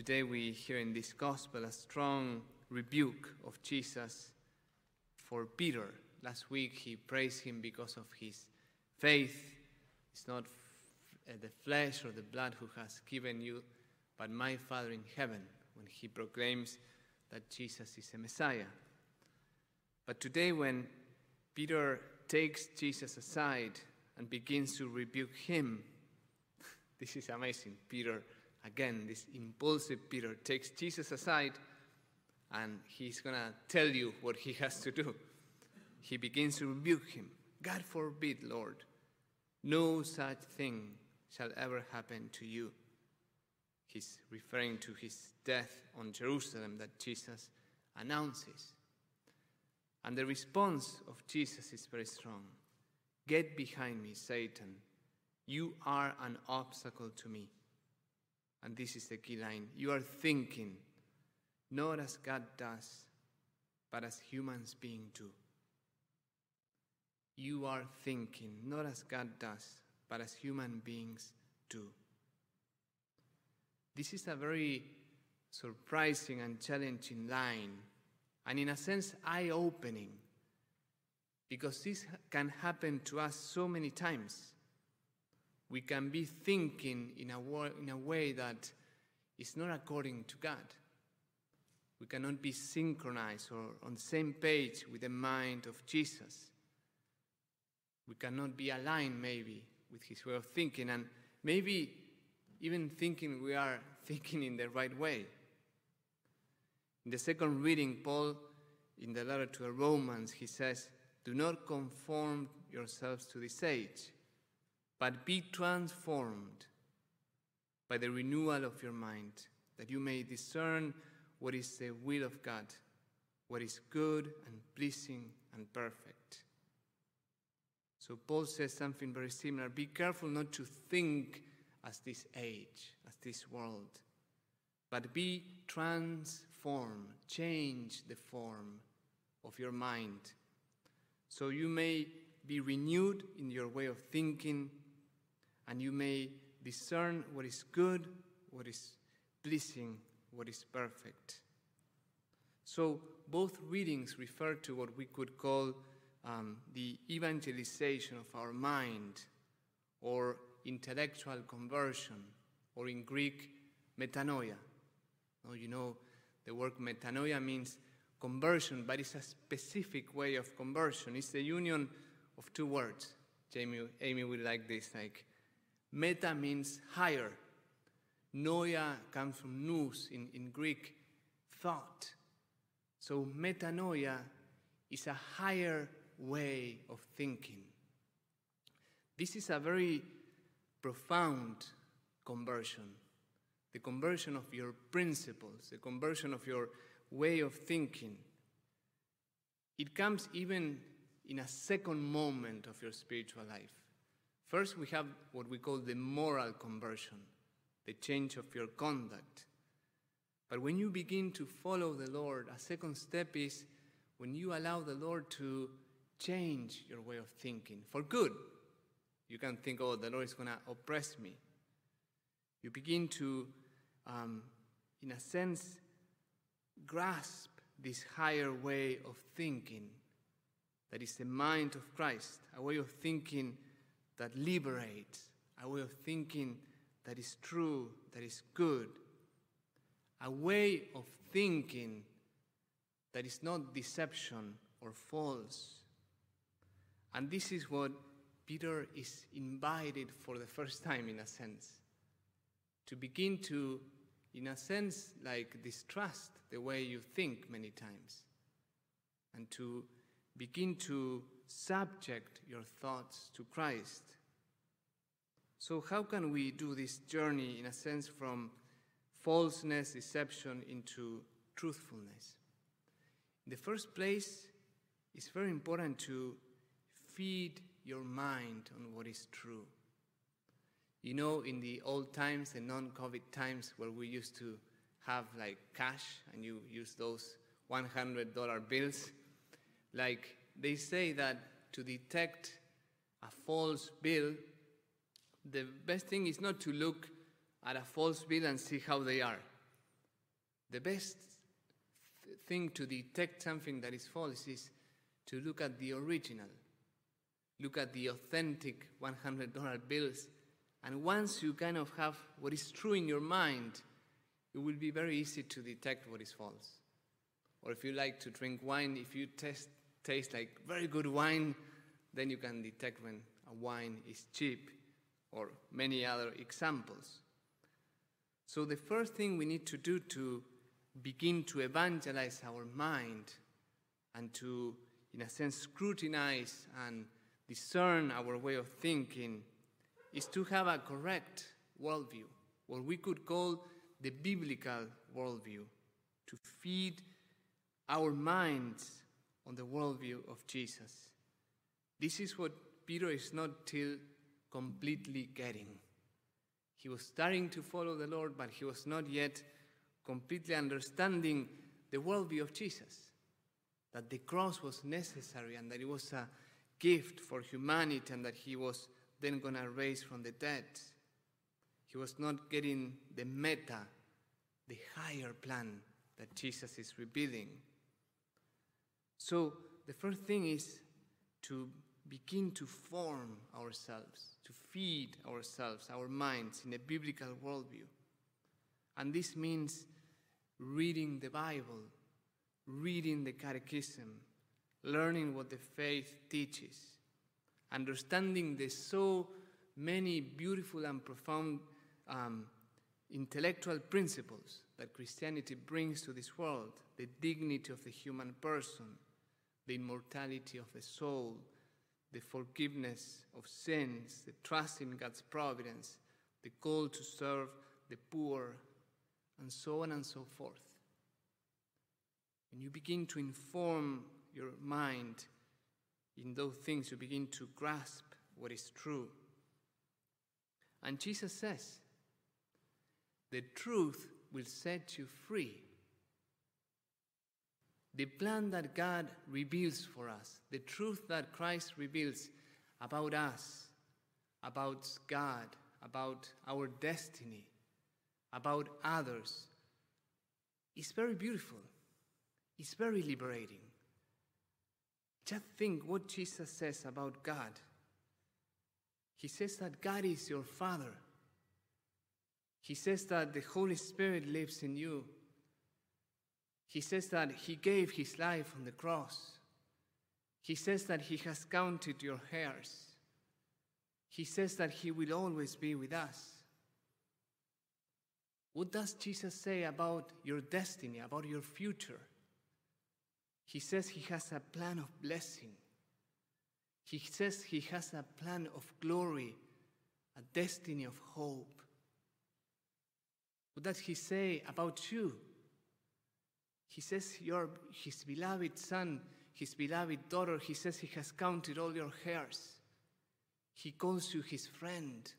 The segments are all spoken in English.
today we hear in this gospel a strong rebuke of Jesus for Peter. Last week he praised him because of his faith. It's not uh, the flesh or the blood who has given you, but my Father in heaven, when he proclaims that Jesus is a Messiah. But today, when Peter takes Jesus aside and begins to rebuke him, this is amazing. Peter, again, this impulsive Peter, takes Jesus aside and he's going to tell you what he has to do. He begins to rebuke him. God forbid, Lord, no such thing shall ever happen to you. He's referring to his death on Jerusalem that Jesus announces. And the response of Jesus is very strong Get behind me, Satan. You are an obstacle to me. And this is the key line. You are thinking not as God does, but as humans being do. You are thinking not as God does, but as human beings do. This is a very surprising and challenging line, and in a sense, eye opening, because this can happen to us so many times. We can be thinking in a, way, in a way that is not according to God. We cannot be synchronized or on the same page with the mind of Jesus. We cannot be aligned, maybe, with his way of thinking, and maybe even thinking we are thinking in the right way. In the second reading, Paul, in the letter to the Romans, he says, Do not conform yourselves to this age, but be transformed by the renewal of your mind, that you may discern what is the will of God, what is good and pleasing and perfect. So Paul says something very similar. Be careful not to think as this age, as this world, but be transformed, change the form of your mind, so you may be renewed in your way of thinking, and you may discern what is good, what is pleasing, what is perfect. So both readings refer to what we could call um, the evangelization of our mind, or intellectual conversion, or in Greek, metanoia. Now, you know, the word metanoia means conversion, but it's a specific way of conversion. It's the union of two words. Jamie, Amy will like this. Like, meta means higher. Noia comes from nous in, in Greek, thought. So metanoia is a higher way of thinking. This is a very profound conversion. The conversion of your principles, the conversion of your way of thinking. It comes even in a second moment of your spiritual life. First, we have what we call the moral conversion, the change of your conduct. But when you begin to follow the Lord, a second step is when you allow the Lord to change your way of thinking for good. You can think, oh, the Lord is going to oppress me. You begin to, um, in a sense, grasp this higher way of thinking that is the mind of Christ, a way of thinking that liberates, a way of thinking that is true, that is good, a way of thinking that is not deception or false. And this is what Peter is invited for the first time, in a sense, to begin to, in a sense, like distrust the way you think many times, and to begin to subject your thoughts to Christ. So, how can we do this journey, in a sense, from falseness, deception into truthfulness? In the first place, it's very important to feed your mind on what is true. You know, in the old times, the non COVID times, where we used to have like cash and you use those $100 bills, like they say that to detect a false bill, the best thing is not to look at a false bill and see how they are. The best thing to detect something that is false is to look at the original, look at the authentic $100 bills, and once you kind of have what is true in your mind, it will be very easy to detect what is false. Or if you like to drink wine, if you test, taste like very good wine, then you can detect when a wine is cheap, or many other examples. So, the first thing we need to do to begin to evangelize our mind and to, in a sense, scrutinize and discern our way of thinking is to have a correct worldview, what we could call the biblical worldview, to feed our minds on the worldview of Jesus. This is what Peter is not till completely getting. He was starting to follow the Lord, but he was not yet completely understanding the worldview of Jesus. That the cross was necessary and that it was a gift for humanity and that he was then going to raise from the dead. He was not getting the meta, the higher plan that Jesus is revealing. So, the first thing is to begin to form ourselves, to feed ourselves, our minds in a biblical worldview. And this means reading the Bible, reading the Catechism, learning what the faith teaches, understanding the so many beautiful and profound um, intellectual principles that Christianity brings to this world the dignity of the human person, the immortality of the soul, the forgiveness of sins, the trust in God's providence, the call to serve the poor, and so on and so forth. When you begin to inform your mind in those things, you begin to grasp what is true. And Jesus says, the truth will set you free. The plan that God reveals for us, the truth that Christ reveals about us, about God, about our destiny, about others, is very beautiful. It's very liberating. Just think what Jesus says about God. He says that God is your Father. He says that the Holy Spirit lives in you. He says that He gave His life on the cross. He says that He has counted your hairs. He says that He will always be with us. What does Jesus say about your destiny, about your future? He says He has a plan of blessing. He says He has a plan of glory, a destiny of hope. What does He say about you? He says you're His beloved Son, His beloved daughter. He says He has counted all your hairs. He calls you His friend.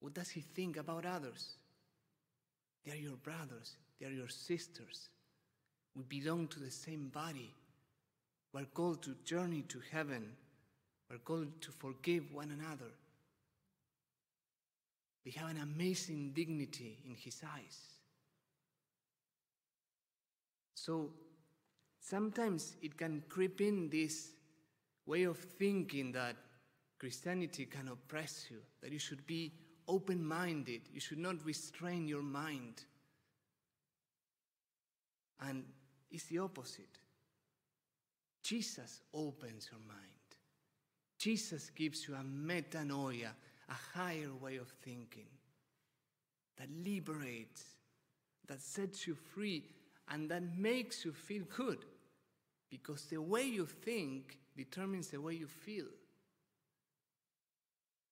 What does He think about others? They are your brothers, they are your sisters. We belong to the same body. We're called to journey to heaven. We're called to forgive one another. They have an amazing dignity in His eyes. So sometimes it can creep in this way of thinking that Christianity can oppress you, that you should be open minded, you should not restrain your mind. And it's the opposite. Jesus opens your mind. Jesus gives you a metanoia, a higher way of thinking that liberates, that sets you free, and that makes you feel good. Because the way you think determines the way you feel.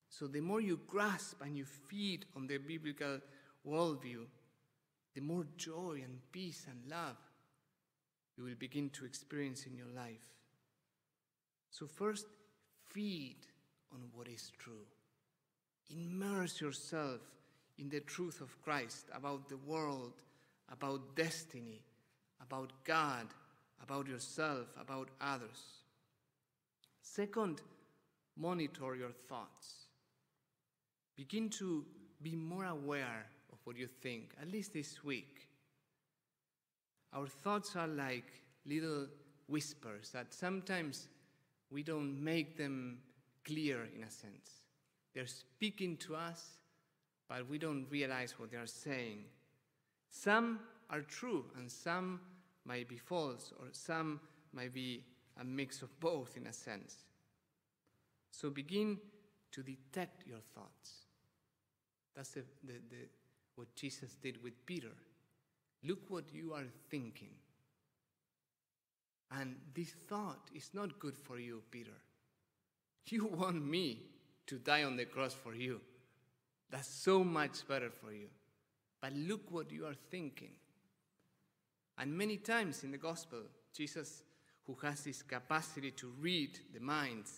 So the more you grasp and you feed on the biblical worldview, the more joy and peace and love you will begin to experience in your life. So, first, feed on what is true. Immerse yourself in the truth of Christ about the world, about destiny, about God, about yourself, about others. Second, monitor your thoughts. Begin to be more aware of what you think, at least this week. Our thoughts are like little whispers that sometimes we don't make them clear in a sense. They're speaking to us, but we don't realize what they are saying. Some are true, and some might be false, or some might be a mix of both in a sense. So begin to detect your thoughts. That's the, the, the, what Jesus did with Peter. Look what you are thinking. And this thought is not good for you, Peter. You want me to die on the cross for you. That's so much better for you. But look what you are thinking. And many times in the gospel, Jesus, who has this capacity to read the minds,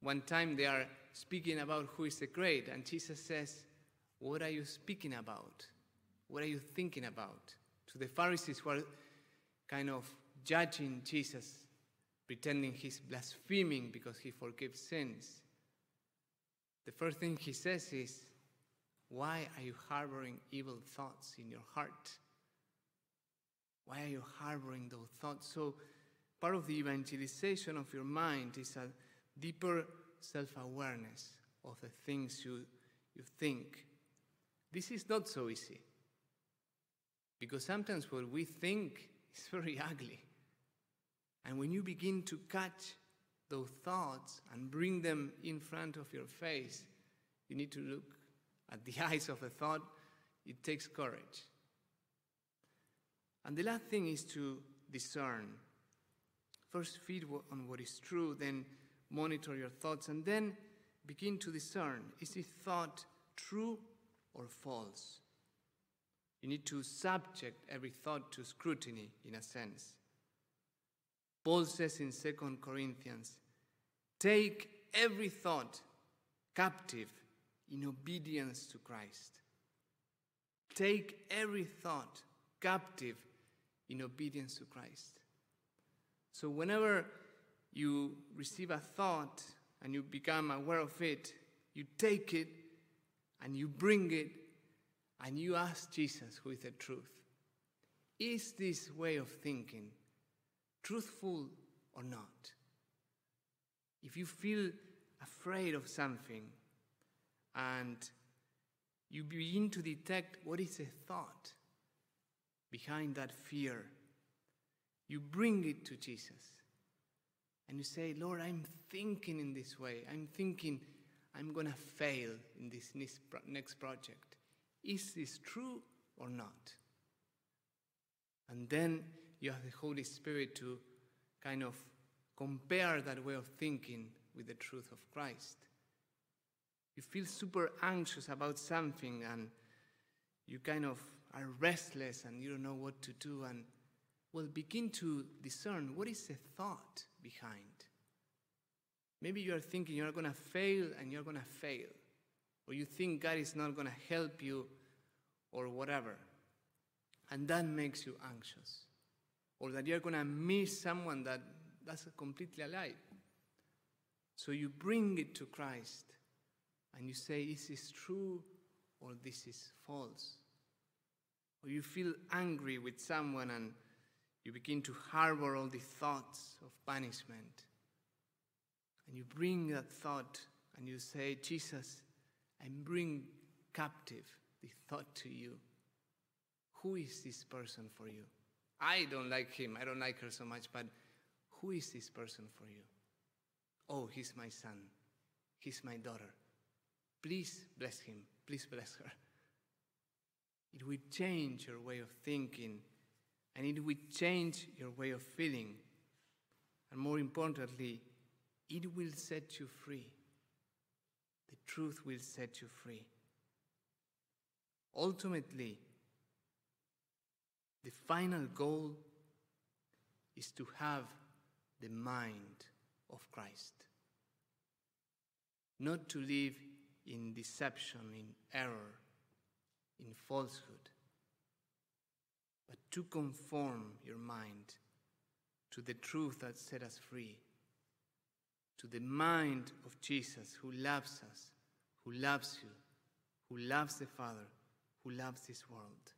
one time they are speaking about who is the great, and Jesus says, What are you speaking about? What are you thinking about? To the Pharisees who are kind of judging Jesus, pretending he's blaspheming because he forgives sins. The first thing he says is, Why are you harboring evil thoughts in your heart? Why are you harboring those thoughts? So, part of the evangelization of your mind is a deeper self awareness of the things you, you think. This is not so easy. Because sometimes what we think is very ugly. And when you begin to catch those thoughts and bring them in front of your face, you need to look at the eyes of a thought. It takes courage. And the last thing is to discern. First, feed on what is true, then monitor your thoughts, and then begin to discern is this thought true or false? You need to subject every thought to scrutiny, in a sense. Paul says in 2 Corinthians, take every thought captive in obedience to Christ. Take every thought captive in obedience to Christ. So, whenever you receive a thought and you become aware of it, you take it and you bring it and you ask Jesus, who is the truth, is this way of thinking truthful or not. If you feel afraid of something and you begin to detect what is a thought behind that fear, you bring it to Jesus and you say, Lord, I'm thinking in this way. I'm thinking I'm going to fail in this next project. Is this true or not? And then you have the Holy Spirit to kind of compare that way of thinking with the truth of Christ. You feel super anxious about something and you kind of are restless and you don't know what to do and well begin to discern what is the thought behind. Maybe you are thinking you're going to fail and you're going to fail or you think God is not going to help you or whatever. And that makes you anxious or that you're going to miss someone that that's completely alive. So you bring it to Christ and you say, Is this true or this is false? Or you feel angry with someone and you begin to harbor all the thoughts of punishment. And you bring that thought and you say, Jesus, I bring captive the thought to you. Who is this person for you? I don't like him, I don't like her so much, but who is this person for you? Oh, he's my son, he's my daughter. Please bless him, please bless her. It will change your way of thinking and it will change your way of feeling. And more importantly, it will set you free. The truth will set you free. Ultimately, the final goal is to have the mind of Christ. Not to live in deception, in error, in falsehood, but to conform your mind to the truth that set us free, to the mind of Jesus who loves us, who loves you, who loves the Father, who loves this world.